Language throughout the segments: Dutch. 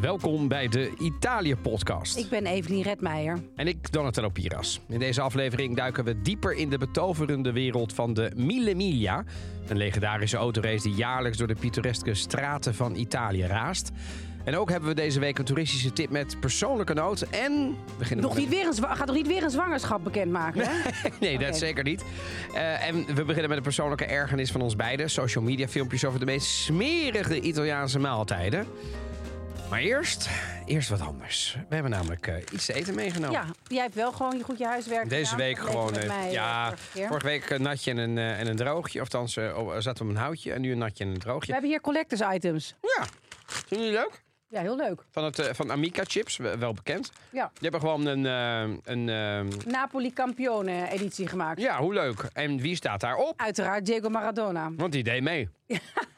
Welkom bij de Italië-podcast. Ik ben Evelien Redmeijer. En ik, Donatello Piras. In deze aflevering duiken we dieper in de betoverende wereld van de Mille Miglia. Een legendarische autorace die jaarlijks door de pittoreske straten van Italië raast. En ook hebben we deze week een toeristische tip met persoonlijke noot. En we beginnen Nog met- niet weer een, gaat nog niet weer een zwangerschap bekendmaken, hè? Nee, dat zeker niet. Eh, en we beginnen met een persoonlijke ergernis van ons beiden. Social media filmpjes over de meest smerige Italiaanse maaltijden. Maar eerst, eerst wat anders. We hebben namelijk eh, iets te eten meegenomen. Ja, jij hebt wel gewoon je goed je huiswerk Deze gedaan, week gewoon. eh, mij, eh, ja, vorige week een natje en een, en een droogje. Of althans, eh, oh, er zat op een houtje. En nu een natje en een We droogje. hebben hier collectors items. Ja, vinden jullie leuk? Ja, heel leuk. Van, het, van Amica Chips, wel bekend. Ja. Die hebben gewoon een... een Napoli Campione editie gemaakt. ja, hoe leuk. En wie staat daarop? Uiteraard Diego Maradona. Want die deed mee. Ja,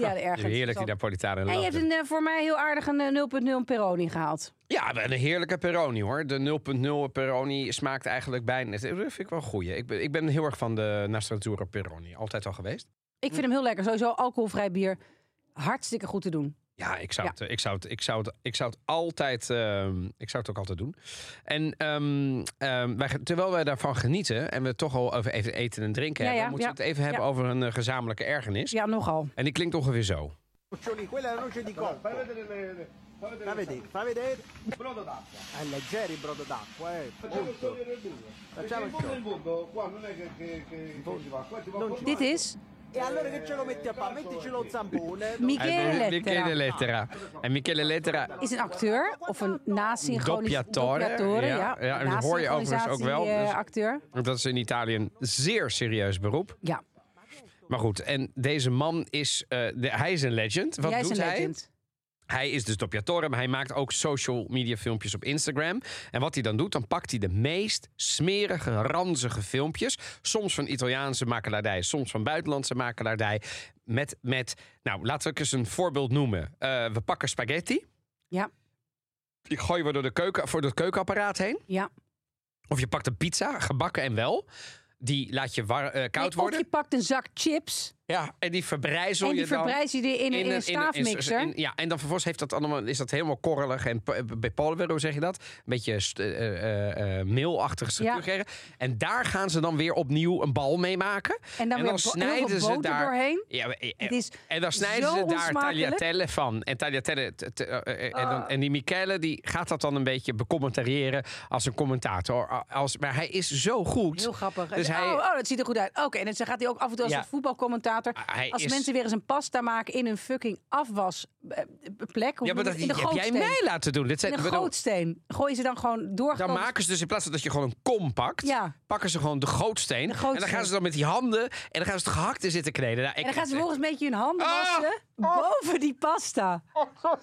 de ergens. Heerlijk, die Napolitanen. En je hebt een, eh, voor mij heel aardig een eh, 0.0 Peroni gehaald. Ja, een heerlijke Peroni hoor. De 0.0 Peroni smaakt eigenlijk bijna... Dat vind ik wel een goeie. Ik ben, ik ben heel erg van de Nastratura Peroni. Altijd al geweest. Ik vind hem heel lekker. Sowieso alcoholvrij bier. Hartstikke goed te doen. Ja, ik zou, Ja. Het, ik, zou het, ik, zou het, ik zou het altijd. ehm, ik zou het ook altijd doen. En ehm, ehm, wij, terwijl wij daarvan genieten en we het toch al over even eten en drinken Ja, hebben, ja, moeten we het even hebben Ja. over een eh, gezamenlijke ergernis. Ja, nogal. En die klinkt ongeveer zo. Quella noce di Fa vedere, fa vedere. Brodo d'acqua. È leggero il brodo d'acqua, eh. Facciamo il Facciamo il qua non è che, che, che, va, qua ci va Dit is E allora che ce lo metti a pa? Mettici lo zampone. Michele Eh, Michele Lettera. Lettera. En Michele Lettera. Is een acteur of een nasynchronisatie. Doppiatore, ja. Ja, en dat hoor je overigens ook wel, dus- acteur. Dat is in Italië een zeer serieus beroep. Ja, Maar goed, en deze man is. eh, de, hij is een legend. Wat jij is doet een hij? legend. Hij is dus doppiatore, maar hij maakt ook social media filmpjes op Instagram. En wat hij dan doet, dan pakt hij de meest smerige, ranzige filmpjes. Soms van Italiaanse makelaardij, soms van buitenlandse makelaardij. Met, met nou, laten we eens een voorbeeld noemen. Eh, we pakken spaghetti. Ja, Die gooien we door de keuken, voor het keukenapparaat heen. ja. Of je pakt een pizza, gebakken en wel. Die laat je war, eh, koud Nee, Of worden. je pakt een zak chips Ja, en die verbrijzel en die je dan. je in, in, een staafmixer. in- ja, en dan vervolgens heeft dat allemaal, is dat helemaal korrelig en p- bij Polenwer, hoe zeg je dat? Een beetje eh, eh, eh, meelachtige structuur Ja. En daar gaan ze dan weer opnieuw een bal mee maken. en dan, snijden ze daar. doorheen. Ja, eh, is en dan snijden ze daar tagliatelle van. En tagliatelle. t- t- eh, eh, en, Ah. dan, en die Michele die gaat dat dan een beetje becommentariëren als een commentator. Als, maar hij is zo goed. Heel grappig. Dus hij- oh, oh, dat ziet er goed uit. Oké, en dan gaat hij ook af en toe als Ja. een voetbalcommentator. Hij als is- mensen weer eens een pasta maken in een fucking afwasplek. Ja, maar dat in de heb jij mij laten doen. Dit zijn, In een gootsteen. Gooien ze dan gewoon door. Dan maken ze dus in plaats van dat je gewoon een kom pakt, Ja. Pakken ze gewoon de gootsteen. De gootsteen. En dan gaan ze dan met die handen en dan gaan ze het gehakte zitten kneden. Nou, ik- En dan gaan ze vervolgens een beetje hun handen Ah! wassen boven die pasta.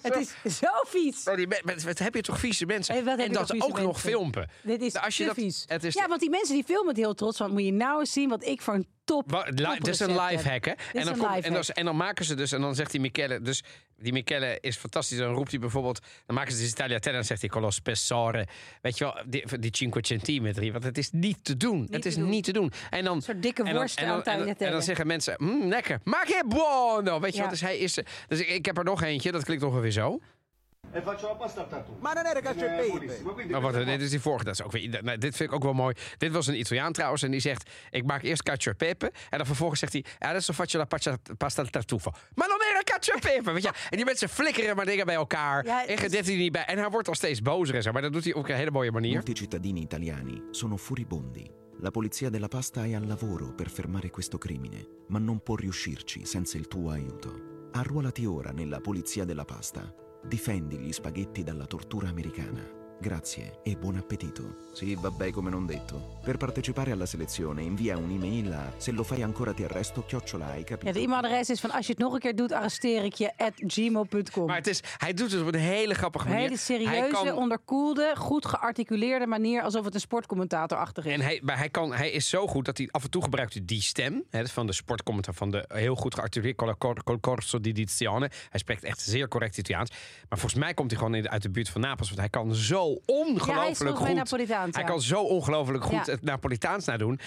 Het is zo vies. Oh, die met- wat heb je toch vieze mensen? Hey, en dat ook nog filmen. Dit is Nou, als je dat- vies. het is- ja, want die mensen die filmen het heel trots. Want moet je nou eens zien wat ik voor een top. Dit is een live hack, hè? En dan, en, dan, en dan maken ze dus, en dan zegt die Michele, dus die Michele is fantastisch. Dan roept hij bijvoorbeeld, dan maken ze die tagliatelle en dan zegt hij con lo spessore. Weet je wel, die, die 5 centimetri. Want het is niet te doen. het te is doen. niet te doen. En dan, soort dikke en dan- worst en dan, en dan, en zeggen mensen, mm, lekker, ma che buono. Weet je Ja. wel, dus hij is, dus ik, ik heb er nog eentje, dat klinkt ongeveer zo. E faccio la pasta al tartufo. Ma non era cacio e Eh, pepe. buonissimo. Quindi Oh, questo wat, dit is die vorige. Dat is ook weer, nou, dit vind ik ook wel mooi. Dit was een Italiaan trouwens. En die zegt: Ik maak eerst cacio e pepe. En dan vervolgens zegt hij: een faccio la pasta, al tartufo. Maar dan een cacio e pepe. Weet je? En die mensen flikkeren maar dingen bij elkaar. Ja, en gedet hij niet bij. En hij wordt al steeds bozer en zo. Maar dat doet hij op een hele mooie manier. Molti cittadini italiani sono furibondi. La polizia della pasta è al lavoro per fermare questo crimine, ma non può riuscirci senza il tuo aiuto. Arruolati ora nella polizia della pasta. Difendi gli spaghetti dalla tortura americana. Grazie e buon appetito. Sì, vabbè come non detto. Per partecipare alla selezione invia un'email a se lo fai ancora ti arresto chiocciola hai Ja, capito. de e-mailadres is van als je het nog een keer doet, arresteer ik je at gmail.com. Maar het is, hij doet het op een hele grappige Een manier. hele Hij serieuze, kan- onderkoelde, goed gearticuleerde manier. Alsof het een sportcommentator-achtig is. En hij, maar hij, kan, hij is zo goed dat hij af en toe gebruikt hij die stem. Hè, van de sportcommentaar van de heel goed gearticuleerde col- corso di dizione. Hij spreekt echt zeer correct Italiaans. Maar volgens mij komt hij gewoon uit de buurt van Napels. Want hij kan zo ongelooflijk goed. Hij kan zo ongelooflijk goed het Napolitaans nadoen.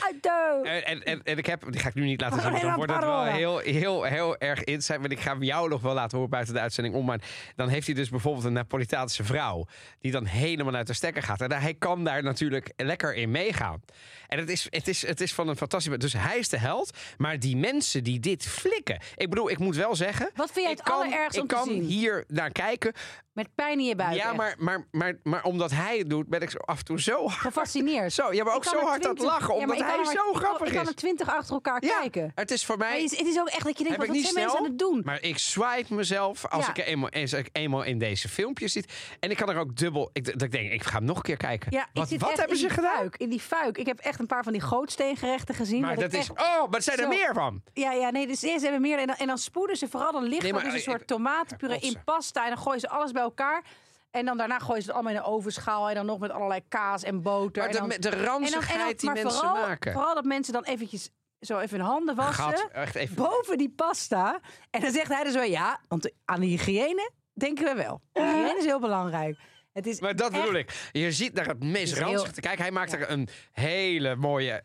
En, en, en, en ik heb, die ga ik nu niet laten zien, want Alleen dan wordt het wel heel, heel, heel erg insight. Maar ik ga jou nog wel laten horen buiten de uitzending om. Maar dan heeft hij dus bijvoorbeeld een Napolitaanse vrouw. Die dan helemaal uit de stekker gaat. En hij kan daar natuurlijk lekker in meegaan. En het is, het is, het is van een fantastisch. Dus hij is de held. Maar die mensen die dit flikken. Ik bedoel, ik moet wel zeggen. Wat vind jij ik het kan, allerergst ik om te kan zien? hier naar kijken. Met pijn in je buik. ja, maar, maar, maar, maar omdat hij het doet, ben ik zo af en toe zo hard. Gefascineerd. Zo, ja, maar ook zo hard aan het 20 lachen. Omdat hij zo grappig Ik kan is. er twintig achter elkaar Ja, kijken. het is voor mij. Het is, het is ook echt dat je denkt, wat ik zijn mensen aan het doen? maar ik swipe mezelf als, Ja. ik eenmaal, als ik eenmaal in deze filmpjes zit. En ik kan er ook dubbel... Ik, dat ik denk, ik ga hem nog een keer kijken. Ja, wat wat hebben ze gedaan? Fuik, in die fuik. Ik heb echt een paar van die gootsteengerechten gezien. Maar wat dat is... Oh, maar zijn er meer van. Ja, ja, nee, dus ze hebben meer. En dan, en dan spoeden ze vooral, dan ligt maar, dus een soort tomatenpuree in pasta. En dan gooien ze alles bij elkaar. En dan daarna gooien ze het allemaal in een ovenschaal. En dan nog met allerlei kaas en boter. Maar en de, dan, de ranzigheid die maar mensen vooral, maken. Vooral dat mensen dan eventjes zo even hun handen wassen. Echt even... boven die pasta. En dan zegt hij dus wel ja, want aan de hygiëne denken we wel. Hygiëne is heel belangrijk. Het is Maar dat echt- bedoel ik. Je ziet naar het meest Het ranzig heel- te kijken. Hij maakt er een hele mooie...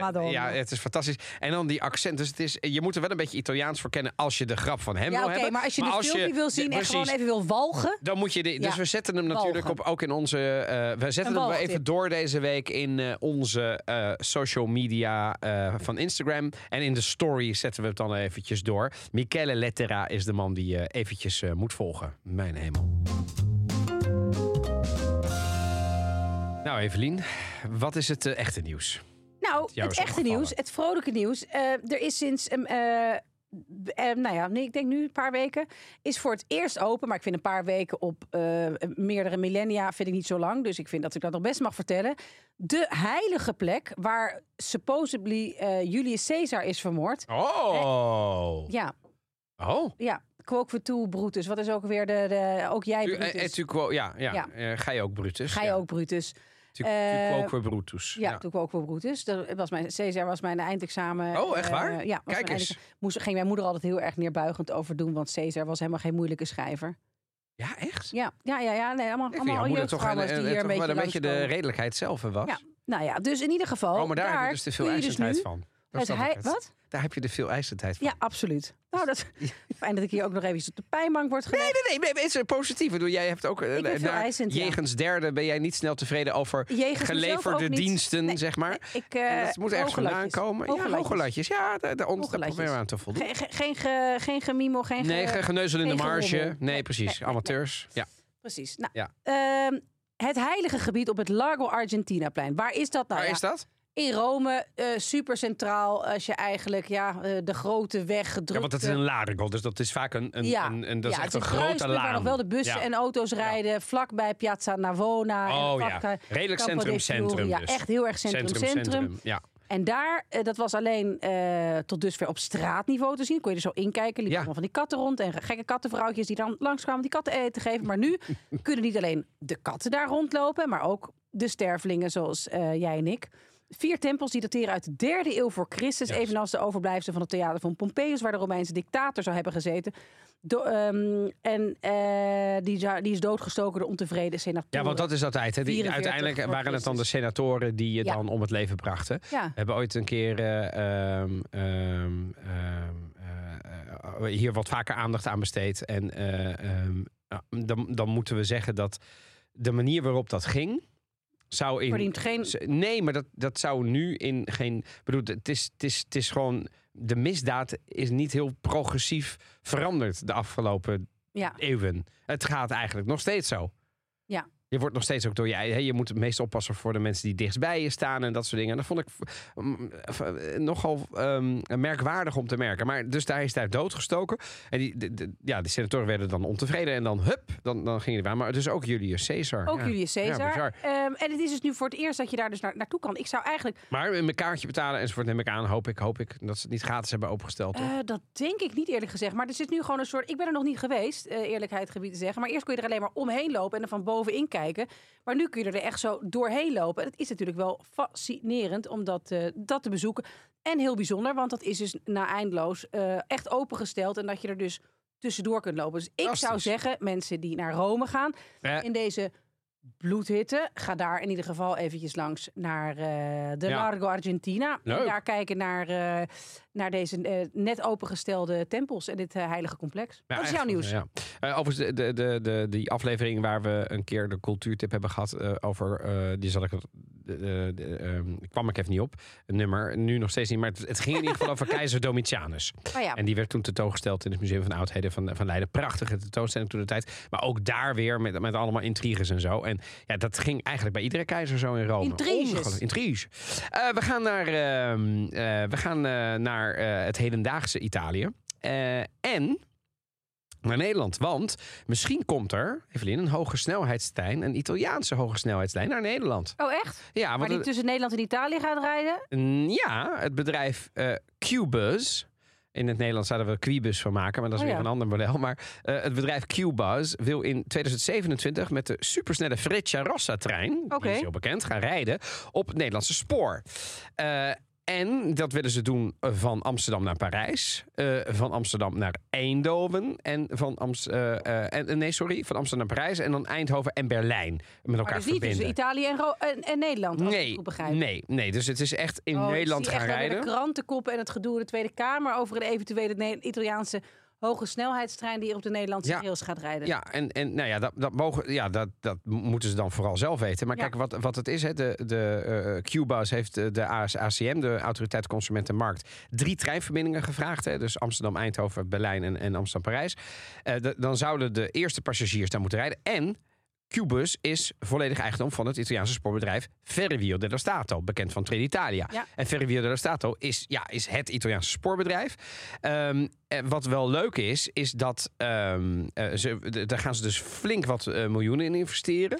Madonna. ja, het is fantastisch. En dan die accent. Dus het is, je moet er wel een beetje Italiaans voor kennen als je de grap van hem Ja, wil hebben. maar als je een filmpje wil zien en precies, gewoon even wil walgen. Dan moet je de, dus we zetten hem natuurlijk op ook in onze. we zetten hem wel even door deze week in onze social media van Instagram. En in de story zetten we het dan eventjes door. Michele Lettera is de man die je eventjes moet volgen. Mijn hemel. Nou, Evelien, wat is het eh, echte nieuws? Nou, het echte nieuws, het vrolijke nieuws. eh, er is sinds, um, eh, nou ja, nee, ik denk nu een paar weken, is voor het eerst open. Maar ik vind een paar weken op meerdere millennia vind ik niet zo lang. Dus ik vind dat ik dat nog best mag vertellen. De heilige plek waar supposedly Julius Caesar is vermoord. Oh! Ja, Oh! ja. Quoque toe, Brutus. Wat is ook weer de, de ook jij, Tu- Brutus. tu quo- ja, ja. Ja. Ga je ook Brutus? Ga je ja. ook, Brutus? Tu, tu Eh, Brutus. Ja, toen ook voor Brutus. Dat was mijn, Caesar was mijn eindexamen. Oh, echt waar? eh, ja, was Kijk eens. Moest, ging mijn moeder altijd heel erg neerbuigend over doen. Want Caesar was helemaal geen moeilijke schrijver. Ja, echt? Ja, ja, ja. ja nee, allemaal, Ik jouw allemaal moeder toch, een, die een, hier een beetje een beetje de redelijkheid zelf was. Ja, nou ja, dus in ieder geval. Oh, maar daar, heb je dus de veel dus nu van. Het hei- het. Wat? Daar heb je de veel eisendheid van. Ja, absoluut. Nou, dat fijn dat ik hier ook nog even op de pijnbank word gelegd. Nee, nee, nee, nee, het is positief. Bedoel, jij hebt ook eh, Ik ben veel naar eisend, ja. jegens derde ben jij niet snel tevreden over Jegens geleverde diensten, Nee, zeg maar. nee, ik, eh, dat moet ergens vandaan komen. Hoge ja. Ja, daar, Hoge daar latjes. proberen we aan te voldoen. Geen, geen, ge- geen gemimo, geen ge- nee, geen geneuzel in de marge. Nee, precies. Amateurs. Ja. Precies. Nou, Ja. ehm, het heilige gebied op het Largo Argentinaplein. Waar is dat nou? Waar is dat? In Rome, eh super centraal. Als je eigenlijk ja, eh, de grote weg gedrukt. Ja, want het is een Largo, dus dat is vaak een, een, ja, een, een- dat is ja, echt het een is grote laan. Waar nog wel de bussen Ja. en auto's rijden. Vlakbij Piazza Navona. en Oh ja, redelijk Campo centrum, dei Fiori. centrum Ja, dus. echt heel erg centrum, centrum. Ja. En daar, eh, dat was alleen eh, tot dusver op straatniveau te zien. Kon je er zo inkijken. Liepen Ja. van die katten rond. En gekke kattenvrouwtjes die dan langskwamen die katten eten te geven. Maar nu kunnen niet alleen de katten daar rondlopen. Maar ook de stervelingen zoals eh, jij en ik. Vier tempels die dateren uit de derde eeuw voor Christus. Evenals de overblijfselen van het theater van Pompeius. Waar de Romeinse dictator zou hebben gezeten. Do- ehm, en eh, die, die is doodgestoken door ontevreden senatoren. ja, want dat is altijd. Hè. Die, 44 uiteindelijk waren het dan de senatoren die je Ja. dan om het leven brachten. Ja. We hebben ooit een keer eh, ehm, ehm, eh, hier wat vaker aandacht aan besteed. En dan, dan moeten we zeggen dat de manier waarop dat ging. Zou in, Verdient geen... Nee, maar dat, dat zou nu in geen. Bedoel, het is, het, is, het is gewoon. De misdaad is niet heel progressief veranderd de afgelopen Ja. eeuwen. Het gaat eigenlijk nog steeds zo. Je wordt nog steeds ook door jij. hè, Je moet het meest oppassen voor de mensen die dichtstbij je staan en dat soort dingen. En dat vond ik nogal ehm, merkwaardig om te merken. Maar dus daar is daar doodgestoken. En die, de, de- ja, de senatoren werden dan ontevreden. En dan, hup, dan, dan ging waar. Maar dus ook Julius Caesar. Ook ja. Julius Caesar. Ehm, en het is dus nu voor het eerst dat je daar dus naar, naartoe kan. Ik zou eigenlijk... Maar een kaartje betalen enzovoort neem ik aan. Hoop ik, hoop ik dat ze het niet gratis hebben opengesteld. Eh, dat denk ik niet eerlijk gezegd. Maar er zit nu gewoon een soort... Ik ben er nog niet geweest, eh, eerlijkheid gebied te zeggen. Maar eerst kon je er alleen maar omheen lopen en er van bovenin kijken. Maar nu kun je er echt zo doorheen lopen. En het is natuurlijk wel fascinerend om dat, eh, dat te bezoeken. En heel bijzonder, want dat is dus na eindeloos eh, echt opengesteld. En dat je er dus tussendoor kunt lopen. Dus ik zou zeggen, mensen die naar Rome gaan... In deze bloedhitte. Ga daar in ieder geval eventjes langs naar eh, de Ja. Largo Argentina. Leuk. En daar kijken naar, eh, naar deze eh, net opengestelde tempels en dit heilige complex. Ja, Wat is jouw nieuws? Ja. Overigens, de, de, de, de, die aflevering waar we een keer de cultuurtip hebben gehad eh, over, die zal ik, de, de, ehm, kwam ik even niet op, een nummer, nu nog steeds niet, maar het, het ging in ieder geval over keizer Domitianus. Oh ja. En die werd toen tentoongesteld in het Museum van Oudheden van, van Leiden. Prachtige tentoonstelling toen de tijd. Maar ook daar weer met, met allemaal intriges en zo. En ja, dat ging eigenlijk bij iedere keizer zo in Rome. Intriges. Intriges. Eh, we gaan naar, ehm, eh, we gaan, eh, naar eh, het hedendaagse Italië. Eh, en naar Nederland. Want misschien komt er, Evelien, een hoge snelheidstrein. Een Italiaanse hoge snelheidslijn naar Nederland. Oh echt? Ja, Maar die het, tussen Nederland en Italië gaat rijden? Ja, het bedrijf eh Qbuzz. In het Nederlands zouden we Quibus van maken, maar dat is Oh weer ja. een ander model. Maar eh, het bedrijf Qbuzz wil in 2027 met de supersnelle Freccia Rossa-trein, Oké. die is heel bekend, gaan rijden op het Nederlandse spoor. Eh, en dat willen ze doen van Amsterdam naar Parijs, eh, van Amsterdam naar Eindhoven en van, Amst eh, eh, en, nee, sorry, van Amsterdam naar Parijs en dan Eindhoven en Berlijn met Maar elkaar dus niet verbinden. tussen Italië en, en, en Nederland, als ik het Nee, goed begrijp. nee, nee, dus het is echt in Oh, ik Nederland zie gaan echt rijden. de krantenkoppen en het gedoe in de Tweede Kamer over een eventuele Italiaanse hoge snelheidstrein die op de Nederlandse Ja. rails gaat rijden. Ja, en, en nou ja, dat, dat, mogen, ja dat, dat moeten ze dan vooral zelf weten. Maar Ja. kijk, wat, wat het is, hè, de, de Q-Bus heeft de AS ACM, de Autoriteit Consument en Markt, drie treinverbindingen gevraagd. Hè, dus Amsterdam, Eindhoven, Berlijn en, en Amsterdam, Parijs. Eh, de- dan zouden de eerste passagiers daar moeten rijden. En Q-Bus is volledig eigendom van het Italiaanse spoorbedrijf Ferrovie dello Stato, bekend van Trenitalia. Ja. En Ferrovie dello Stato is, ja, is het Italiaanse spoorbedrijf. Ehm, en wat wel leuk is, is dat ehm, eh, ze, daar gaan ze dus flink wat eh, miljoenen in investeren.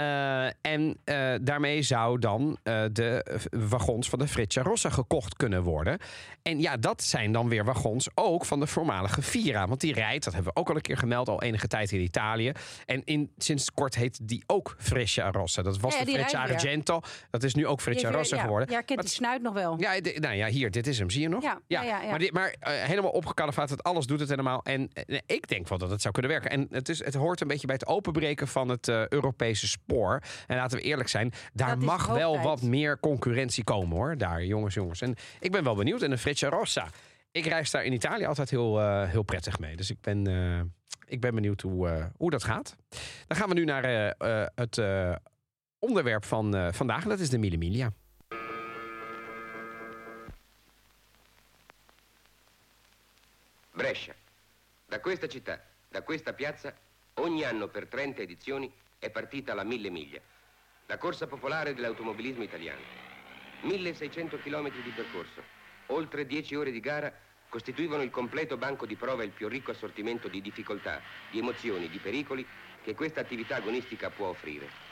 Eh, en eh, daarmee zou dan eh, de wagons van de Freccia Rossa gekocht kunnen worden. En ja, dat zijn dan weer wagons ook van de voormalige Vira. Want die rijdt, dat hebben we ook al een keer gemeld, al enige tijd in Italië. En in, sinds kort heet die ook Freccia Rossa. Dat was Ja, de Freccia weer. Argento. Dat is nu ook Freccia Die- Rossa ja, geworden. Ja, kent die snuit nog wel. ja, nou ja, hier, dit is hem. Zie je nog? Ja, ja. Maar, dit, maar helemaal opgekalefaat, het alles doet het helemaal. En ik denk wel dat het zou kunnen werken. En het, is, het hoort een beetje bij het openbreken van het Europese spoor. En laten we eerlijk zijn, daar Dat mag wel wat meer concurrentie komen hoor. Daar, jongens, jongens. En ik ben wel benieuwd. En de Freccia Rossa. Ik reis daar in Italië altijd heel, eh, heel prettig mee. Dus ik ben, eh, ik ben benieuwd hoe, eh, hoe dat gaat. Dan gaan we nu naar eh, eh, het eh, onderwerp van eh, vandaag. En dat is de Mille Miglia. Brescia. Da questa città, da questa piazza, ogni anno per 30 edizioni è partita la Mille Miglia, la corsa popolare dell'automobilismo italiano. 1600 km di percorso, oltre 10 ore di gara costituivano il completo banco di prova e il più ricco assortimento di difficoltà, di emozioni, di pericoli che questa attività agonistica può offrire.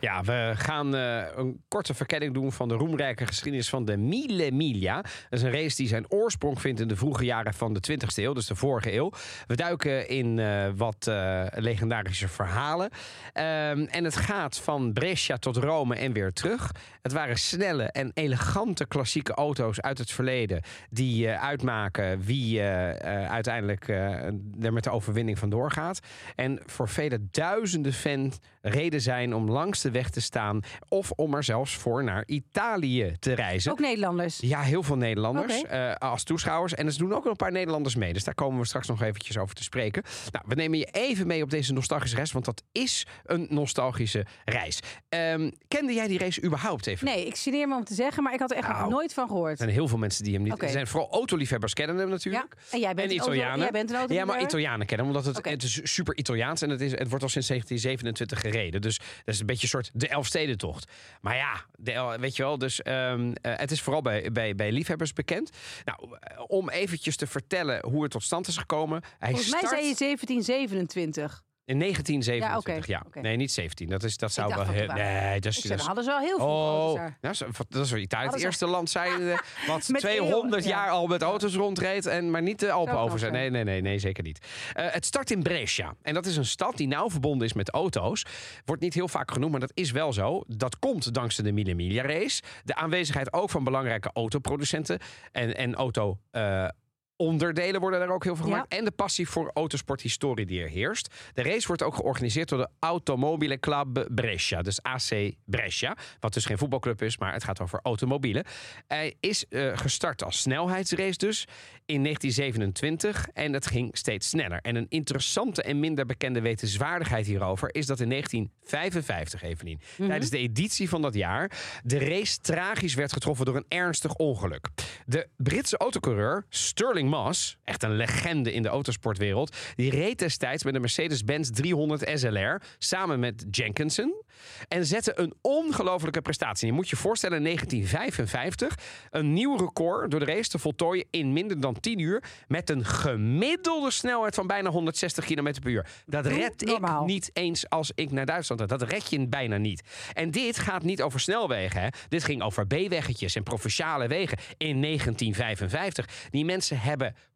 Ja, we gaan eh, een korte verkenning doen van de roemrijke geschiedenis van de Mille Miglia. Dat is een race die zijn oorsprong vindt in de vroege jaren van de 20e eeuw, dus de vorige eeuw. We duiken in eh, wat eh, legendarische verhalen. Ehm, en het gaat van Brescia tot Rome en weer terug. Het waren snelle en elegante klassieke auto's uit het verleden die uitmaken wie uiteindelijk er met de overwinning vandoor gaat. En voor vele duizenden fans reden zijn om langs de weg te staan of om er zelfs voor naar Italië te reizen. Ook Nederlanders. Ja, heel veel Nederlanders eh, als toeschouwers. En er doen ook een paar Nederlanders mee. Dus daar komen we straks nog eventjes over te spreken. Nou, we nemen je even mee op deze nostalgische reis. Want dat is een nostalgische reis. Ehm, kende jij die race überhaupt even? Nee, ik geneer me om te zeggen, maar ik had er echt nog Nou, nooit van gehoord. Er zijn heel veel mensen die hem niet... Oké. Er zijn vooral autoliefhebbers kennen hem Ja, natuurlijk. en jij bent, En auto- Italianen. jij bent een. Ja, maar Italianen kennen hem, omdat het, het is super Italiaans en het, is, het wordt al sinds 1727 gereden. Dus dat is een beetje een soort de Elfstedentocht. Maar ja, de, weet je wel, dus ehm, eh, het is vooral bij, bij, bij liefhebbers bekend. Nou, om eventjes te vertellen hoe het tot stand is gekomen. Hij Volgens mij start zei je 1727. In 1927. Ja. Nee, niet 17. Dat, is, dat zou wel dat Nee, dat is... zei, dat dan is- hadden ze wel heel veel auto's Oh, daar. nou, dat is wel Italië. Het eerste land zijn wat Met 200 eeuwen, ja. jaar al met auto's rondreed en maar niet de Alpen over zijn. Nee, nee, nee, nee, zeker niet. Eh, het start in Brescia. En dat is een stad die nauw verbonden is met auto's. Wordt niet heel vaak genoemd, maar dat is wel zo. Dat komt dankzij de Mille Miglia race. De aanwezigheid ook van belangrijke autoproducenten en, en auto. eh, onderdelen worden er ook heel veel Ja. gemaakt. En de passie voor autosporthistorie die er heerst. De race wordt ook georganiseerd door de Automobile Club Brescia. Dus AC Brescia. Wat dus geen voetbalclub is, maar het gaat over automobielen. Hij is eh, gestart als snelheidsrace dus in 1927. En het ging steeds sneller. En een interessante en minder bekende wetenswaardigheid hierover... is dat in 1955, Evelien, tijdens de editie van dat jaar... de race tragisch werd getroffen door een ernstig ongeluk. De Britse autocoureur Sterling Moss, echt een legende in de autosportwereld... die reed destijds met een Mercedes-Benz 300 SLR samen met Jenkinson... en zette een ongelofelijke prestatie. Je moet je voorstellen, in 1955 een nieuw record door de race te voltooien in minder dan 10 uur... met een gemiddelde snelheid van bijna 160 km per uur. Dat red ik normaal. niet eens als ik naar Duitsland rijd. Dat red je bijna niet. En dit gaat niet over snelwegen. Hè? Dit ging over B-weggetjes en provinciale wegen in 1955. Die mensen hebben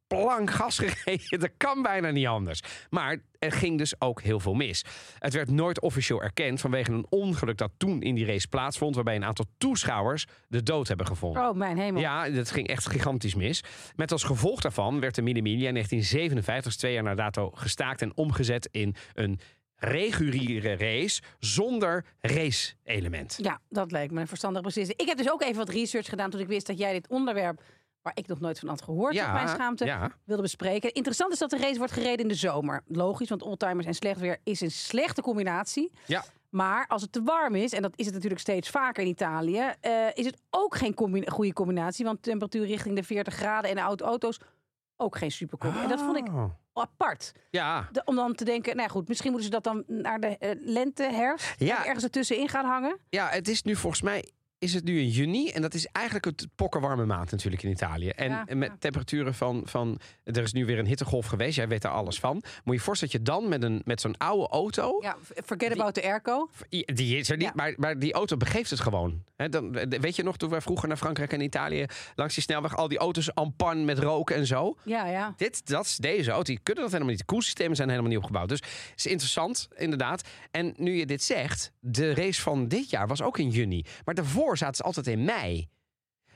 plank gas gereden. Dat kan bijna niet anders. Maar er ging dus ook heel veel mis. Het werd nooit officieel erkend vanwege een ongeluk dat toen in die race plaatsvond... waarbij een aantal toeschouwers de dood hebben gevonden. Oh, mijn hemel. Ja, dat ging echt gigantisch mis. Met als gevolg daarvan werd de Mini-Mini in 1957, dus twee jaar na dato, gestaakt en omgezet in een reguliere race zonder race-element. Ja, dat lijkt me een verstandige beslissing. Ik heb dus ook even wat research gedaan toen ik wist dat jij dit onderwerp, waar ik nog nooit van had gehoord, op mijn schaamte, ja. wilde bespreken. Interessant is dat de race wordt gereden in de zomer. Logisch, want oldtimers en slecht weer is een slechte combinatie. Ja. Maar als het te warm is, en dat is het natuurlijk steeds vaker in Italië, eh, is het ook geen combi- goede combinatie. Want temperatuur richting de 40 graden en de oude auto's ook geen supercombi. En dat vond ik Oh. apart. Ja, De- om dan te denken, nou ja, goed, misschien moeten ze dat dan naar de eh, lente, herfst, Ja. ergens ertussenin gaan hangen. ja, het is nu volgens mij is het nu in juni. En dat is eigenlijk het pokkenwarme maand natuurlijk in Italië. En Ja, met ja. temperaturen van, van... Er is nu weer een hittegolf geweest. Jij weet daar alles van. Moet je je voorstellen dat je dan met, een, met zo'n oude auto... Ja, forget about the airco. Die is er niet, Ja. maar, maar die auto begeeft het gewoon. Hè, dan, weet je nog, toen wij vroeger naar Frankrijk en Italië... langs die snelweg, al die auto's en pan met rook en zo... Ja, ja. Dit, dat is deze auto. Die kunnen dat helemaal niet. De koelsystemen zijn helemaal niet opgebouwd. Dus het is interessant, inderdaad. En nu je dit zegt, de race van dit jaar was ook in juni. Maar daarvoor zaten ze altijd in mei.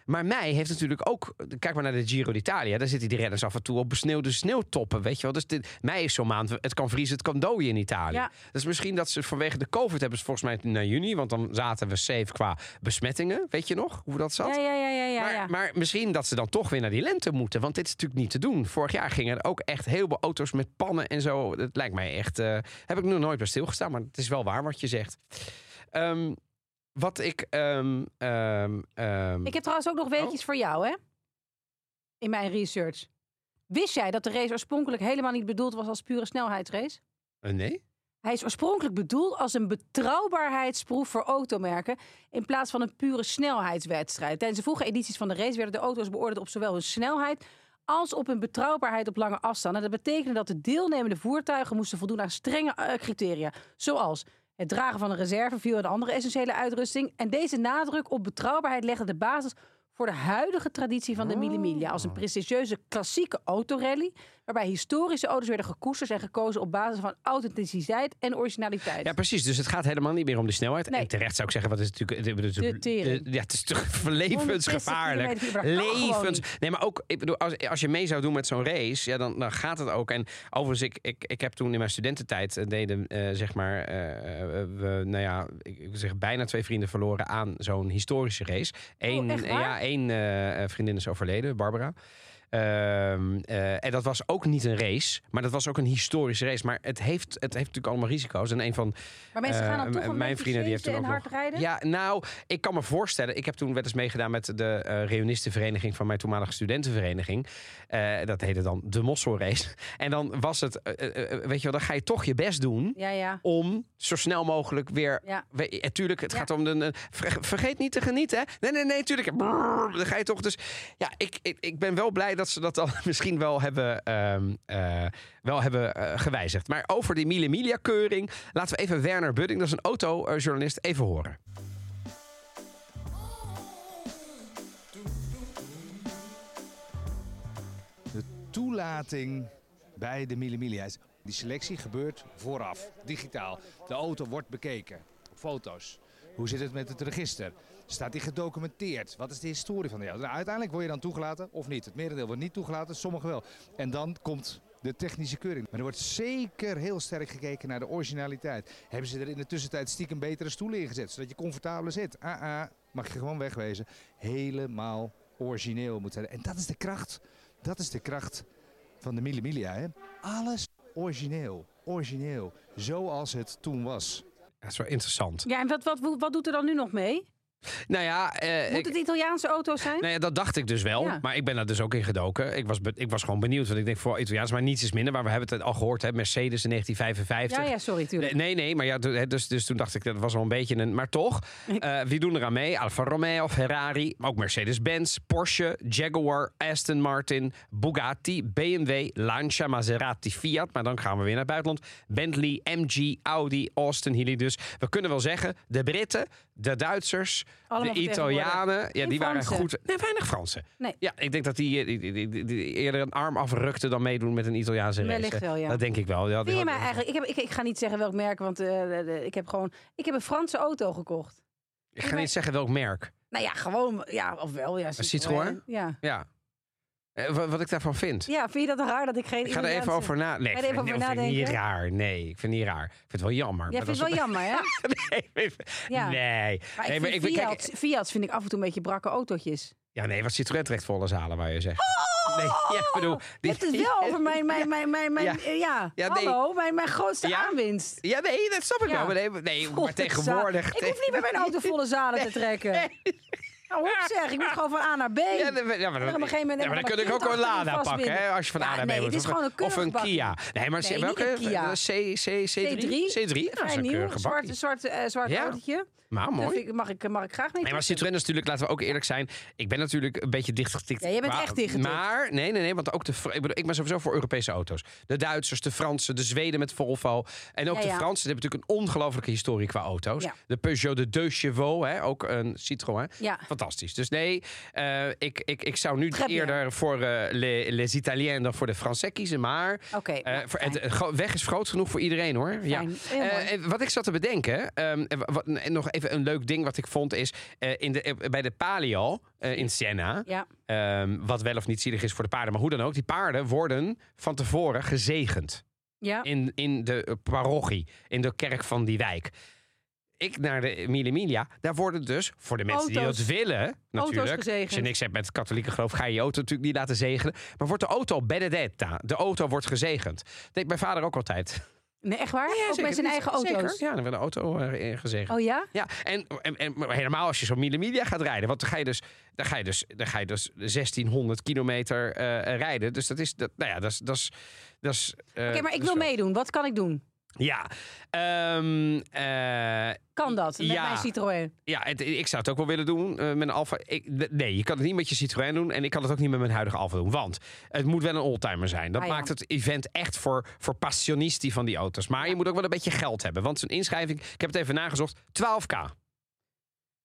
Maar mei heeft natuurlijk ook... Kijk maar naar de Giro d'Italia. Daar zitten die renners af en toe op besneeuwde sneeuwtoppen. Weet je wel? Dus dit, mei is zo'n maand. Het kan vriezen, het kan dooien in Italië. Ja. Dus misschien dat ze vanwege de COVID hebben ze volgens mij naar juni. Want dan zaten we safe qua besmettingen. Weet je nog hoe dat zat? Ja, ja, ja, ja, ja. maar, misschien dat ze dan toch weer naar die lente moeten. Want dit is natuurlijk niet te doen. Vorig jaar gingen er ook echt heel veel auto's met pannen en zo. Dat lijkt mij echt... eh, heb ik nog nooit bij stilgestaan. Maar het is wel waar wat je zegt. Ehm, wat ik... ehm, ehm, ehm, Ik heb trouwens ook nog weetjes voor jou, hè? In mijn research. Wist jij dat de race oorspronkelijk helemaal niet bedoeld was als pure snelheidsrace? eh, nee? Hij is oorspronkelijk bedoeld als een betrouwbaarheidsproef voor automerken... in plaats van een pure snelheidswedstrijd. Tijdens de vroege edities van de race werden de auto's beoordeeld op zowel hun snelheid... als op hun betrouwbaarheid op lange afstanden. Dat betekende dat de deelnemende voertuigen moesten voldoen aan strenge eh, criteria. Zoals het dragen van een reservewiel en andere essentiële uitrusting. En deze nadruk op betrouwbaarheid legde de basis voor de huidige traditie van de Mille Miglia. Als een prestigieuze klassieke autorally... waarbij historische auto's werden gekoesterd en gekozen... op basis van authenticiteit en originaliteit. Ja, precies. Dus het gaat helemaal niet meer om de snelheid. Nee. En terecht zou ik zeggen, wat is natuurlijk... De tering. ja, het is toch levensgevaarlijk. 160 km per uur, dat kan gewoon Levens. Nee, maar ook ik bedoel, als, als je mee zou doen met zo'n race, ja, dan, dan gaat het ook. En overigens, ik, ik, ik heb toen in mijn studententijd eh, deden, eh, zeg maar, eh, we, nou ja, ik, ik zeg bijna twee vrienden verloren aan zo'n historische race. Eén, Oh, waar? ja, één vriendin is overleden, Barbara. Ehm, eh, en dat was ook niet een race, maar dat was ook een historische race. Maar het heeft, het heeft natuurlijk allemaal risico's. En een van Maar mensen gaan dan eh, toch mijn vrienden die heeft toen ook hard nog- rijden? Ja, nou, ik kan me voorstellen. Ik heb toen wel eens meegedaan met de eh reunistenvereniging van mijn toenmalige studentenvereniging. Dat heette dan de Mosselrace. En dan was het, weet je wel, dan ga je toch je best doen Ja, ja. om zo snel mogelijk weer. Ja. We, het Ja. gaat om de. ver- vergeet niet te genieten. Hè? Nee, nee, nee, tuurlijk. Dan ga je toch. Dus ja, ik, ik, ik ben wel blij dat ze dat dan misschien wel hebben, ehm, eh, wel hebben eh, gewijzigd. Maar over die Mille Miglia keuring, laten we even Werner Budding, dat is een autojournalist, even horen. de toelating bij de Mille Miglia. Die selectie gebeurt vooraf, digitaal. De auto wordt bekeken op foto's. Hoe zit het met het register? Staat die gedocumenteerd? Wat is de historie van de auto? Nou, uiteindelijk word je dan toegelaten of niet. Het merendeel wordt niet toegelaten, sommige wel. En dan komt de technische keuring. Maar er wordt zeker heel sterk gekeken naar de originaliteit. Hebben ze er in de tussentijd stiekem betere stoelen in gezet, zodat je comfortabeler zit? Ah, ah, mag je gewoon wegwezen. Helemaal origineel moet zijn. En dat is de kracht. Dat is de kracht van de Mille Miglia. Hè? Alles origineel. Origineel. Zoals het toen was. Dat is wel interessant. Ja, en wat, wat, wat doet er dan nu nog mee? Nou ja, eh, Moet het Italiaanse auto's zijn? nou ja, dat dacht ik dus wel. Ja. Maar ik ben daar dus ook in gedoken. Ik was, ik was gewoon benieuwd. Want ik denk voor Italiaans, maar niets is minder. Maar we hebben het al gehoord, hè, Mercedes in 1955. ja, ja, sorry, tuurlijk. Nee, nee, maar ja, dus, dus toen dacht ik, dat was wel een beetje een... Maar toch, eh, wie doen er aan mee? Alfa Romeo, Ferrari, maar ook Mercedes-Benz, Porsche, Jaguar, Aston Martin, Bugatti, BMW, Lancia, Maserati, Fiat. Maar dan gaan we weer naar het buitenland. Bentley, MG, Audi, Austin, Healey. Dus we kunnen wel zeggen, de Britten, de Duitsers, Allemaal de Italianen... Ja, die waren goed. Nee, weinig Fransen. Nee. Ja, ik denk dat die, eh, die, eerder een arm afrukten dan meedoen met een Italiaanse race. Wellicht wel, ja. Dat denk ik wel. Ja, mij eigenlijk... Ik, heb, ik, ik ga niet zeggen welk merk, want eh, de- ik heb gewoon... Ik heb een Franse auto gekocht. Ik ga niet zeggen welk merk. Nou ja, gewoon... Ja, of wel. Ja, Citroën? Ja. Ja. Eh, wat, wat ik daarvan vind. ja, vind je dat raar dat ik geen Ik ga er even over na. Nee, er ik even vind, over ik vind het niet nadenken? raar. Nee, ik vind het niet raar. Ik vind het wel jammer. Jij maar vindt het wel jammer, hè? is- nee, Ja. nee. Maar nee, ik maar vind Fiat, kijk, vind ik af en toe een beetje brakke autootjes. ja, nee, wat Citroën trekt volle zalen, waar je zegt. Nee, ja, ik bedoel... Hebt het wel over mijn, mijn, mijn, mijn, mijn Ja. ja, ja. Ja, nee. hallo, mijn, mijn grootste Ja? aanwinst. Ja, nee, dat snap ik Ja. wel. Maar, nee, nee, maar tegenwoordig... Ik hoef niet met mijn auto volle zalen te trekken. Nou, zeg, ik moet gewoon van A naar B. Ja, dan- ja, maar En op een dan, gegeven moment ja, maar dan heb kun nog ook een Lada pakken, hè, als je van Ja, A naar B nee, moet. Of- een Of een keurig Kia. Nee, maar Nee, welke? niet een Kia. Eh, C, C, C3? C3. C3? Dat is een keurige zwart, zwart, eh, zwart Ja. autootje. Maar mooi. ik- mag, ik, mag ik graag mee. Nee, maar Citroën is natuurlijk, laten we ook eerlijk zijn. Ik ben natuurlijk een beetje dichtgetikt. Ja, jij bent Maar- echt dichtgetikt. Maar, nee, nee, nee, want ook de, ik, bedoel, ik ben sowieso voor Europese auto's. De Duitsers, de Fransen, de Zweden met Volvo. En ook de. Fransen die hebben natuurlijk een ongelofelijke historie qua auto's. De Peugeot de Deux Chevaux, hè, ook een Citroën. Ja. Fantastisch. Dus nee, eh, ik, ik, ik zou nu Très bien. eerder voor eh, les, les Italiens dan voor de Français kiezen. Maar Oké, eh, voor- het, weg is groot genoeg voor iedereen hoor. Ja. Fijn. Wat ik zat te bedenken, ehm, wat, nog even een leuk ding wat ik vond is in de, bij de Palio in Siena, Ja. ehm, wat wel of niet zielig is voor de paarden, maar hoe dan ook, die paarden worden van tevoren gezegend Ja. in, in de parochie, in de kerk van die wijk. Ik naar de Emilia Emilia, daar worden dus voor de mensen die dat willen, natuurlijk. gezegend. Als je niks hebt met het katholieke geloof, ga je je auto natuurlijk niet laten zegenen. Maar wordt de auto benedetta, de auto wordt gezegend. Dat deed mijn vader ook altijd. Nee, echt waar? ook zeker. met zijn eigen zeker. auto's? Ja, dan werd de auto eh, gezegend. Oh ja? Ja, en, en, en helemaal als je zo'n Mille Miglia gaat rijden. Want dan ga je dus, dan ga je dus, dan ga je dus 1600 kilometer eh, rijden. Dus dat is, dat, nou ja, dat is... Dat is, dat is eh, Oké, maar ik wil meedoen. Wat kan ik doen? Ja, ehm, eh, Kan dat? Met Ja. mijn Citroën? ja het, ik zou het ook wel willen doen eh, met een Alfa. Ik, nee, je kan het niet met je Citroën doen. En ik kan het ook niet met mijn huidige Alfa doen. Want het moet wel een oldtimer zijn. Dat Ah, ja. maakt het event echt voor, voor passionisti van die auto's. Maar je moet ook wel een beetje geld hebben. Want zo'n inschrijving, ik heb het even nagezocht, 12k.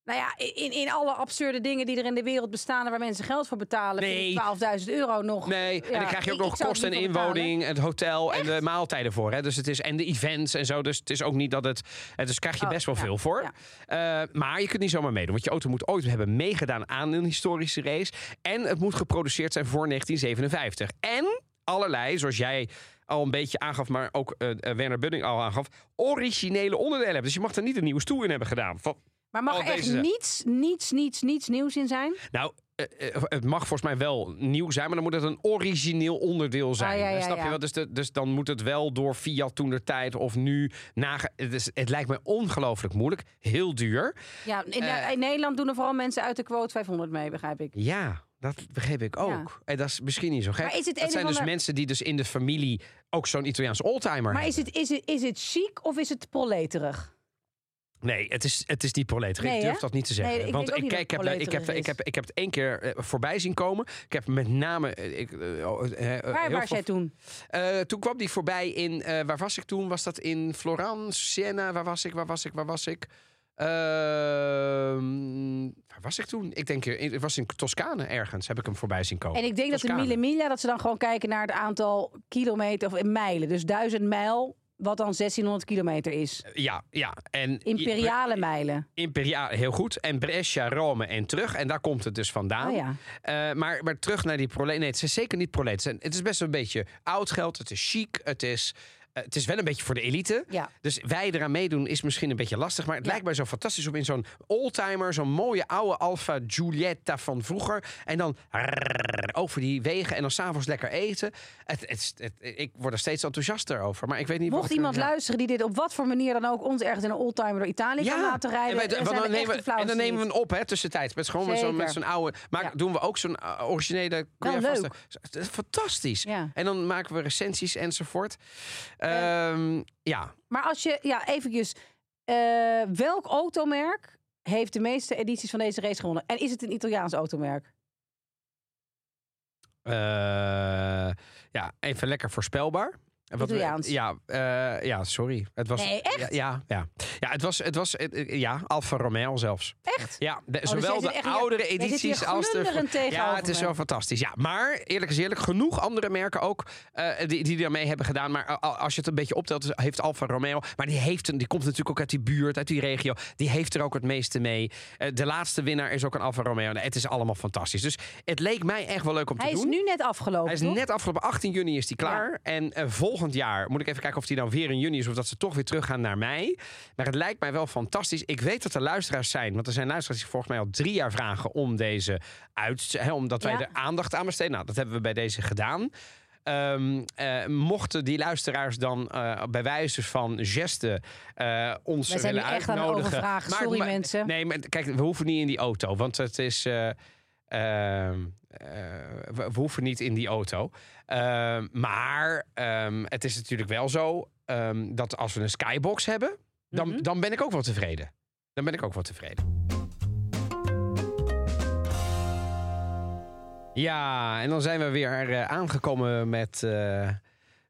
Nou ja, in, in alle absurde dingen die er in de wereld bestaan... en waar mensen geld voor betalen... ik 12.000 euro nog... Nee, en dan krijg je ook ik- nog kosten en inwoning, het hotel en de maaltijden voor. Hè? Dus het is, en de events en zo. Dus het is ook niet dat het. en Dus krijg je Oh, best wel ja, veel voor. ja. Eh, maar je kunt niet zomaar meedoen. Want je auto moet ooit hebben meegedaan aan een historische race. En het moet geproduceerd zijn voor 1957. En allerlei, zoals jij al een beetje aangaf, maar ook eh, eh, Werner Budding al aangaf, originele onderdelen hebben. Dus je mag er niet een nieuwe stoel in hebben gedaan. Van, Maar mag Oh, er echt deze- niets, niets, niets, niets nieuws in zijn? Nou, eh, eh, het mag volgens mij wel nieuw zijn, maar dan moet het een origineel onderdeel zijn. Ah, ja, ja, Snap ja. je wel? Dus, de- dus dan moet het wel door Fiat toen de tijd of nu nage... Het, is, het lijkt me ongelooflijk moeilijk, heel duur. Ja, in, Eh. in Nederland doen er vooral mensen uit de quote 500 mee, begrijp ik. Ja, dat begreep ik ook. En dat is misschien niet zo gek. Maar is het dat zijn dus mensen die dus in de familie ook zo'n Italiaanse oldtimer Maar is hebben. het, is, het, is het chic of is het proleterig? Nee, het is, het is niet proleter. Nee, ik durf hè? dat niet te zeggen. Nee, ik Want ik, niet ik, heb, het ik, heb, proleterig ik, heb, ik heb het één keer eh, voorbij zien komen. Ik heb met name... eh, Ik, eh, oh, Waar was jij toen? Toen kwam die voorbij in. waar was ik toen? Was dat in Florence, Siena? Waar was ik? Waar was ik? Waar was ik? Ehm, waar was ik toen? Ik denk, ik was in Toscane ergens. Heb ik hem voorbij zien komen. En ik denk dat de. Mille Miglia, dat ze dan gewoon kijken naar het aantal kilometer of in mijlen. Dus duizend mijl Wat dan 1600 kilometer is. Ja, ja. En Imperiale mijlen. Imperiaal, heel goed. En Brescia, Rome en terug. En daar komt het dus vandaan. Oh ja. Eh, maar, maar terug naar die proleet. Nee, het is zeker niet proleet. Het is best wel een beetje oud geld. Het is chic. Het is, het is wel een beetje voor de elite. Ja. Dus wij eraan meedoen is misschien een beetje lastig. Maar het Ja. lijkt mij zo fantastisch om in zo'n oldtimer... zo'n mooie oude Alfa Giulietta van vroeger... en dan over die wegen en dan s'avonds lekker eten. Het, het, ik word er steeds enthousiaster over. Maar ik weet niet Mocht iemand ja. luisteren die dit op wat voor manier dan ook ons ergens in een oldtimer door Italië kan laten rijden. en, wij- dan nemen, en dan nemen we hem op, hè, tussentijds. Met gewoon zo'n, met Zeker. zo'n oude. Maar Ja. doen we ook zo'n uh, originele. Wel vast- leuk. Fantastisch. Ja. En dan maken we recensies enzovoort. Ehm, ja. Maar als je, ja, eventjes. eh, welk automerk heeft de meeste edities van deze race gewonnen? En is het een Italiaans automerk? Eh, ja, even lekker voorspelbaar. Wat ja, eh, ja, sorry. Het was, Nee, echt? Ja, ja, ja. ja het was, het was eh, eh, ja, Alfa Romeo zelfs. Echt? Ja, de- dus zowel de oudere hier edities als de. Ja, het is zo fantastisch. Ja, maar eerlijk is eerlijk, genoeg andere merken ook die, die daarmee hebben gedaan. Maar als je het een beetje optelt, heeft Alfa Romeo. Maar die, heeft een, die komt natuurlijk ook uit die buurt, uit die regio. Die heeft er ook het meeste mee. De laatste winnaar is ook een Alfa Romeo. Nee, het is allemaal fantastisch. Dus het leek mij echt wel leuk om Hij te is doen. nu net afgelopen. Hij is toch? net afgelopen 18 juni is die klaar. En eh, volgend jaar moet ik even kijken of die nou weer in juni is of dat ze toch weer teruggaan naar mei. Maar het lijkt mij wel fantastisch. Ik weet dat er luisteraars zijn, want er zijn luisteraars die volgens mij al drie jaar vragen om deze uit, hè, omdat wij Ja. er aandacht aan besteden. Nou, dat hebben we bij deze gedaan. Ehm, eh, mochten die luisteraars dan eh, bij wijze van geste eh, ons Wij zijn willen echt aan uitnodigen. overvragen. Sorry, mensen. Nee, maar kijk, we hoeven niet in die auto, want het is. eh, ehm, eh, we hoeven niet in die auto. Ehm, maar ehm, het is natuurlijk wel zo ehm, dat als we een skybox hebben, dan, Mhm. dan ben ik ook wel tevreden. Dan ben ik ook wel tevreden. Ja, en dan zijn we weer eh, aangekomen met eh,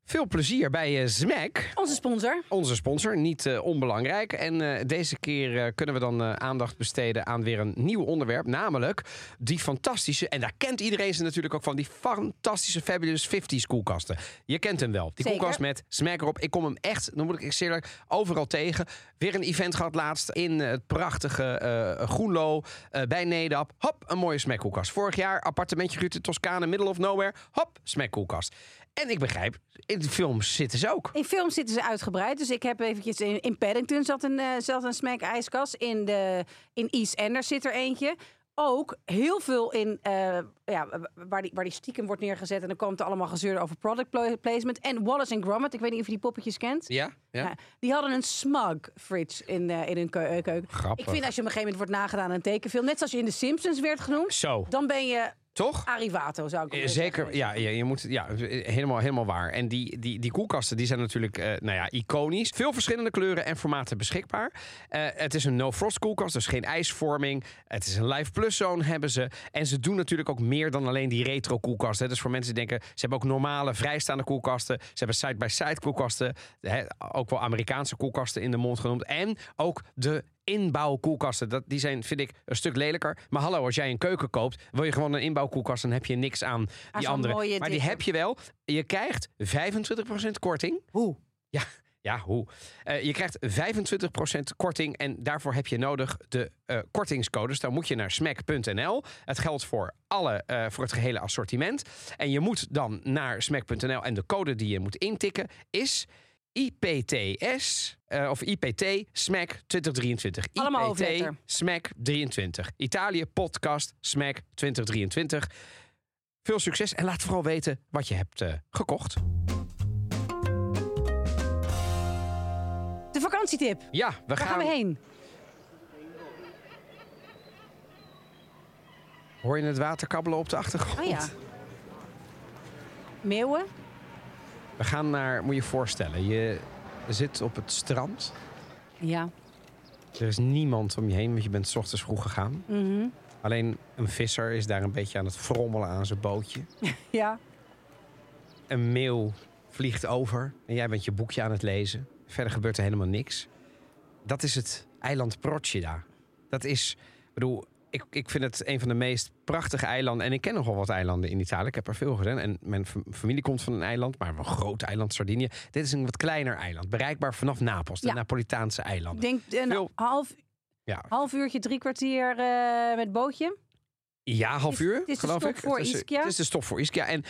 veel plezier bij eh Smack. Onze sponsor. Onze sponsor, niet eh, onbelangrijk. En eh, deze keer kunnen we dan aandacht besteden aan weer een nieuw onderwerp. Namelijk die fantastische, en daar kent iedereen ze natuurlijk ook van, die fantastische Fabulous 50s koelkasten. Je kent hem wel. Die Zeker. koelkast met smack erop. Ik kom hem echt, dan moet ik eerlijk, overal tegen. Weer een event gehad laatst in het prachtige Groenlo bij Nedap. Hop, een mooie smackkoelkast. Vorig jaar appartementje Ruud in Toscane, middle of nowhere. Hop, smackkoelkast. En ik begrijp, in de films zitten ze ook. In films zitten ze uitgebreid. Dus ik heb eventjes in, in Paddington zat een, eh, zat een smack ijskast. In, de, in EastEnders zit er eentje. Ook heel veel in, eh, ja, waar, die, waar die stiekem wordt neergezet. En dan komt er allemaal gezeur over product pla- placement. En Wallace and Gromit, ik weet niet of je die poppetjes kent. Ja? Die hadden een smug fridge in, eh, in hun keu- keuken. Grappig. Ik vind als je op een gegeven moment wordt nagedaan aan een tekenfilm... net zoals je in The Simpsons werd genoemd... Zo, dan ben je toch? Arrivato, zou ik Zeker, ja, ja, je moet, ja helemaal, helemaal waar. En die, die, die koelkasten die zijn natuurlijk eh, nou ja, iconisch. Veel verschillende kleuren en formaten beschikbaar. Eh, het is een no-frost koelkast, dus geen ijsvorming. Het is een Live Plus zone hebben ze. En ze doen natuurlijk ook meer dan alleen die retro koelkasten. Dus voor mensen die denken, ze hebben ook normale vrijstaande koelkasten. Ze hebben side-by-side koelkasten. Hè, ook wel Amerikaanse koelkasten in de mond genoemd. En ook de inbouwkoelkasten. Dat, die zijn, vind ik, een stuk lelijker. Maar hallo, als jij een keuken koopt, wil je gewoon een inbouwkoelkast, dan heb je niks aan die andere. mooie Maar die heb je wel. Je krijgt 25% korting. Hoe? Ja, ja hoe? Eh, je krijgt 25% korting en daarvoor heb je nodig de eh, kortingscodes. Dan moet je naar smack.nl. Het geldt voor, alle, eh, voor het gehele assortiment. En je moet dan naar smack.nl en de code die je moet intikken is IPTS eh, of IPT SMAC 2023. Allemaal IPT hoofdletter. SMAC 23. Italië podcast SMAC 2023. Veel succes en laat vooral weten wat je hebt eh, gekocht. De vakantietip. Ja, we Waar gaan. gaan we heen? Hoor je het water kabbelen op de achtergrond? Oh ja. Meeuwen? We gaan naar, moet je je voorstellen, je zit op het strand. Ja. Er is niemand om je heen, want je bent 's ochtends vroeg gegaan. Mhm. Alleen een visser is daar een beetje aan het frommelen aan zijn bootje. Ja. Een meeuw vliegt over en jij bent je boekje aan het lezen. Verder gebeurt er helemaal niks. Dat is het eiland Procida. Dat is, ik bedoel, ik, ik vind het een van de meest prachtige eilanden. En ik ken nogal wat eilanden in Italië. Ik heb er veel gedaan. En mijn familie komt van een eiland, maar een groot eiland, Sardinië. Dit is een wat kleiner eiland. Bereikbaar vanaf Napels, de Ja. Napolitaanse Ik eilanden. denk een Veel- half, Ja, half uurtje, drie kwartier eh, met bootje. Ja half Het is- uur, het is de geloof stop ik. voor het is, Ischia. Het is de stop voor Ischia. En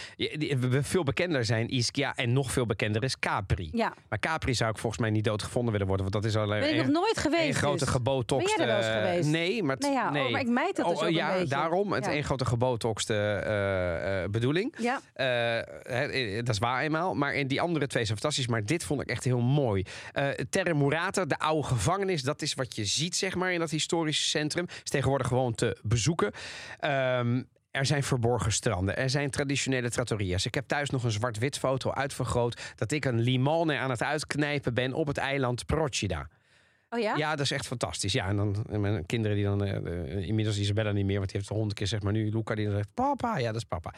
veel bekender zijn Ischia en nog veel bekender is Capri. Ja, Maar Capri zou ik volgens mij niet doodgevonden willen worden, want dat is alleen ben ik nog nooit geweest. een grote dus. gebootokste. Ben jij er wel eens geweest? Nee, maar, Nee, ja, nee. oh, maar ik mijt dat dus Oh, ook een ja, daarom. Het Ja. één grote gebootokste eh, eh, bedoeling. Ja, Eh, eh, dat is waar eenmaal. Maar in die andere twee zijn fantastisch. Maar dit vond ik echt heel mooi. Eh Terre Murata, de oude gevangenis. Dat is wat je ziet zeg maar, in dat historische centrum. Is tegenwoordig gewoon te bezoeken. Ehm, er zijn verborgen stranden. Er zijn traditionele trattoria's. Ik heb thuis nog een zwart-wit foto uitvergroot... dat ik een limone aan het uitknijpen ben op het eiland Procida. oh ja? Ja, dat is echt fantastisch. Ja, en dan en mijn kinderen die dan... eh, inmiddels Isabella niet meer, want die heeft honderd keer zeg maar nu. Luca die dan zegt, papa. Ja, dat is papa.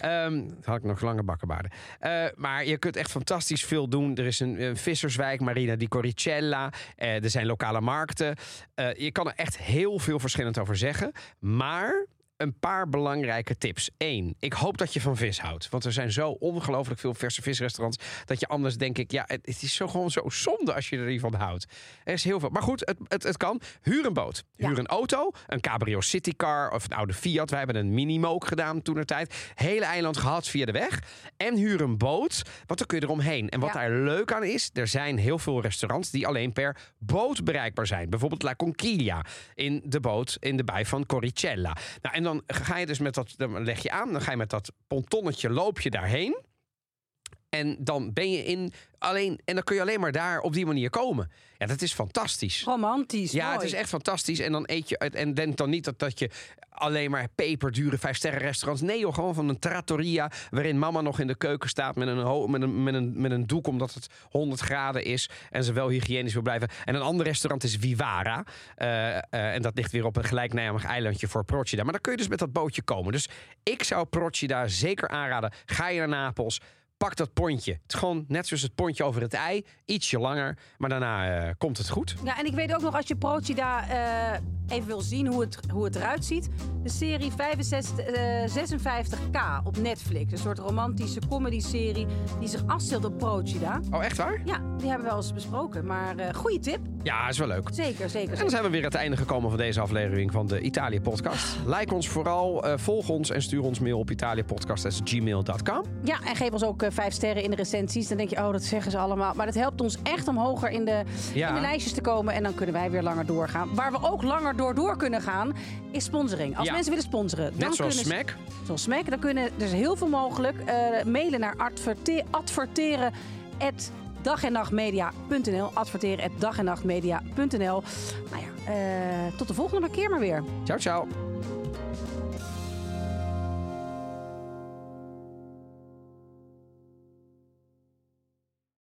Ehm had ik nog lange bakkenbaarden. Eh, maar je kunt echt fantastisch veel doen. Er is een, een visserswijk, Marina di Coricella. Eh, er zijn lokale markten. Je kan er echt heel veel verschillend over zeggen. Maar... Een paar belangrijke tips. Eén, ik hoop dat je van vis houdt. Want er zijn zo ongelooflijk veel verse visrestaurants. Dat je anders denk ik, ja, het, is zo gewoon zo zonde als je er niet van houdt. Er is heel veel. Maar goed, het, het, het kan. Huur een boot. Ja. Huur een auto. Een Cabrio Citycar of een oude Fiat. Wij hebben een mini-mook gedaan toen er tijd. Hele eiland gehad via de weg. En huur een boot. Want dan kun je eromheen. En wat Ja. daar leuk aan is, er zijn heel veel restaurants die alleen per boot bereikbaar zijn. Bijvoorbeeld La Conchiglia in de boot in de bij van Coricella. Nou, en dan ga je dus met dat, dan leg je aan, dan ga je met dat pontonnetje loop je daarheen. En dan ben je in alleen, en dan kun je alleen maar daar op die manier komen. Ja, dat is fantastisch. Romantisch, Ja, mooi. het is echt fantastisch. En dan eet je. En denk dan niet dat, dat je alleen maar peperdure vijf sterren restaurants. Nee joh, gewoon van een trattoria. Waarin mama nog in de keuken staat met een, met een, met een, met een doek. Omdat het 100 graden is. En ze wel hygiënisch wil blijven. En een ander restaurant is Vivara. Eh, eh, en dat ligt weer op een gelijknamig eilandje voor Procida. Maar dan kun je dus met dat bootje komen. Dus ik zou Procida zeker aanraden. Ga je naar Napels. Pak dat pontje. Het is gewoon net zoals het pontje over het ei. Ietsje langer. Maar daarna eh, komt het goed. Ja, en ik weet ook nog als je Procida eh even wil zien hoe het, hoe het eruit ziet. De serie 65, eh, 56K op Netflix. Een soort romantische comedy-serie die zich afspeelt op Procida. Oh, echt waar? Ja, die hebben we wel eens besproken. Maar eh goede tip. Ja, is wel leuk. Zeker, zeker. En dan zijn we weer aan het einde gekomen van deze aflevering van de Italië Podcast. Like ons vooral, volg ons en stuur ons mail op italiëpodcast.gmail.com. Ja, en geef ons ook eh, vijf sterren in de recensies. Dan denk je, oh, dat zeggen ze allemaal. Maar dat helpt ons echt om hoger in de, Ja. in de lijstjes te komen. En dan kunnen wij weer langer doorgaan. Waar we ook langer door door kunnen gaan, is sponsoring. Als Ja. mensen willen sponsoren, dan Net zoals kunnen ze- Smack. Zoals Smack, dan kunnen er is heel veel mogelijk. Eh, mailen naar adverte- adverteren at dag en nachtmedia.nl. Adverteren at dag en nachtmedia.nl. Nou ja, eh, tot de volgende keer maar weer. Ciao, ciao.